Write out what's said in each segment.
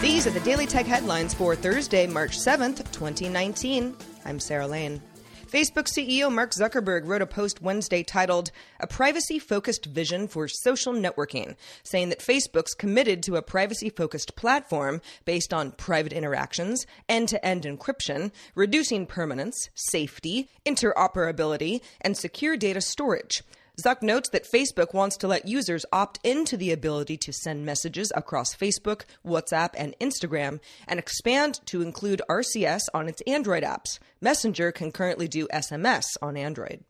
These are the Daily Tech headlines for Thursday, March 7th, 2019. I'm Sarah Lane. Facebook CEO Mark Zuckerberg wrote a post Wednesday titled, A Privacy Focused Vision for Social Networking, saying that Facebook's committed to a privacy focused platform based on private interactions, end to end encryption, reducing permanence, safety, interoperability, and secure data storage. Zuck notes that Facebook wants to let users opt into the ability to send messages across Facebook, WhatsApp, and Instagram, and expand to include RCS on its Android apps. Messenger can currently do SMS on Android.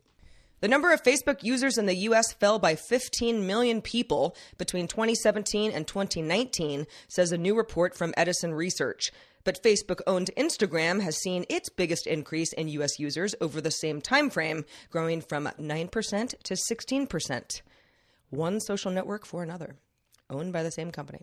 The number of Facebook users in the US fell by 15 million people between 2017 and 2019, says a new report from Edison Research. But Facebook owned Instagram has seen its biggest increase in US users over the same time frame, growing from 9% to 16%. One social network for another, owned by the same company.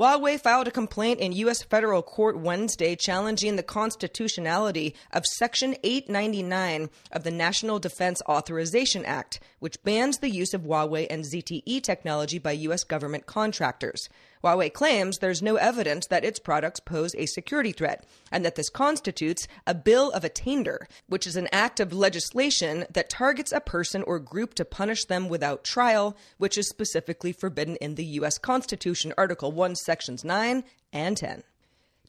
Huawei filed a complaint in U.S. federal court Wednesday challenging the constitutionality of Section 899 of the National Defense Authorization Act, which bans the use of Huawei and ZTE technology by U.S. government contractors. Huawei claims there's no evidence that its products pose a security threat, and that this constitutes a bill of attainder, which is an act of legislation that targets a person or group to punish them without trial, which is specifically forbidden in the U.S. Constitution, Article 1, Sections 9 and 10.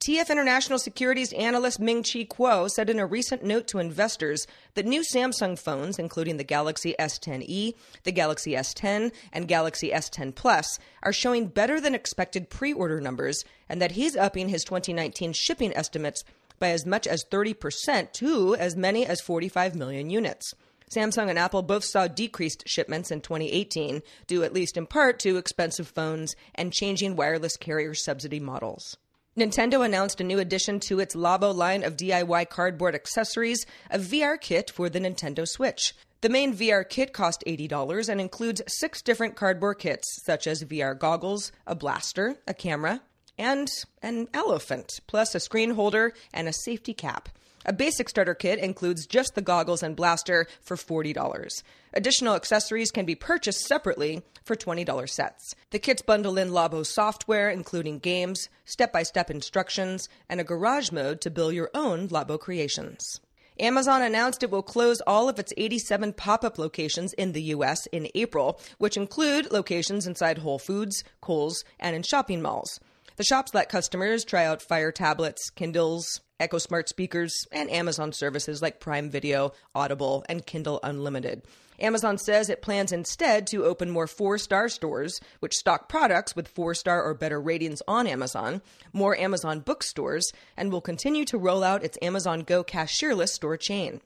TF International Securities analyst Ming Chi Kuo said in a recent note to investors that new Samsung phones, including the Galaxy S10e, the Galaxy S10, and Galaxy S10 Plus, are showing better than expected pre order numbers, and that he's upping his 2019 shipping estimates by as much as 30% to as many as 45 million units. Samsung and Apple both saw decreased shipments in 2018, due at least in part to expensive phones and changing wireless carrier subsidy models. Nintendo announced a new addition to its Labo line of DIY cardboard accessories, a VR kit for the Nintendo Switch. The main VR kit cost $80 and includes six different cardboard kits, such as VR goggles, a blaster, a camera, and an elephant, plus a screen holder and a safety cap. A basic starter kit includes just the goggles and blaster for $40. Additional accessories can be purchased separately for $20 sets. The kits bundle in Labo software, including games, step by step instructions, and a garage mode to build your own Labo creations. Amazon announced it will close all of its 87 pop up locations in the U.S. in April, which include locations inside Whole Foods, Kohl's, and in shopping malls. The shops let customers try out Fire tablets, Kindles, Echo Smart speakers, and Amazon services like Prime Video, Audible, and Kindle Unlimited. Amazon says it plans instead to open more four star stores, which stock products with four star or better ratings on Amazon, more Amazon bookstores, and will continue to roll out its Amazon Go cashierless store chain.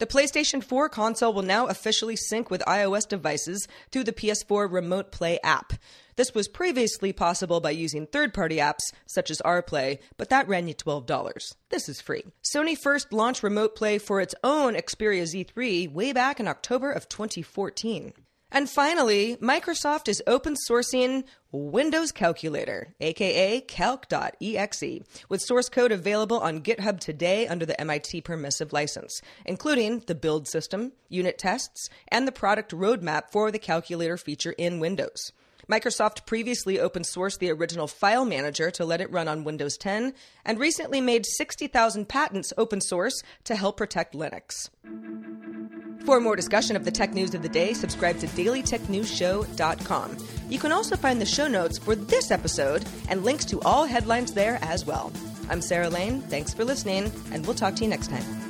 The PlayStation 4 console will now officially sync with iOS devices through the PS4 Remote Play app. This was previously possible by using third party apps such as RPlay, but that ran you $12. This is free. Sony first launched Remote Play for its own Xperia Z3 way back in October of 2014. And finally, Microsoft is open sourcing Windows Calculator, aka calc.exe, with source code available on GitHub today under the MIT permissive license, including the build system, unit tests, and the product roadmap for the calculator feature in Windows. Microsoft previously open sourced the original file manager to let it run on Windows 10 and recently made 60,000 patents open source to help protect Linux. For more discussion of the tech news of the day, subscribe to dailytechnewsshow.com. You can also find the show notes for this episode and links to all headlines there as well. I'm Sarah Lane. Thanks for listening, and we'll talk to you next time.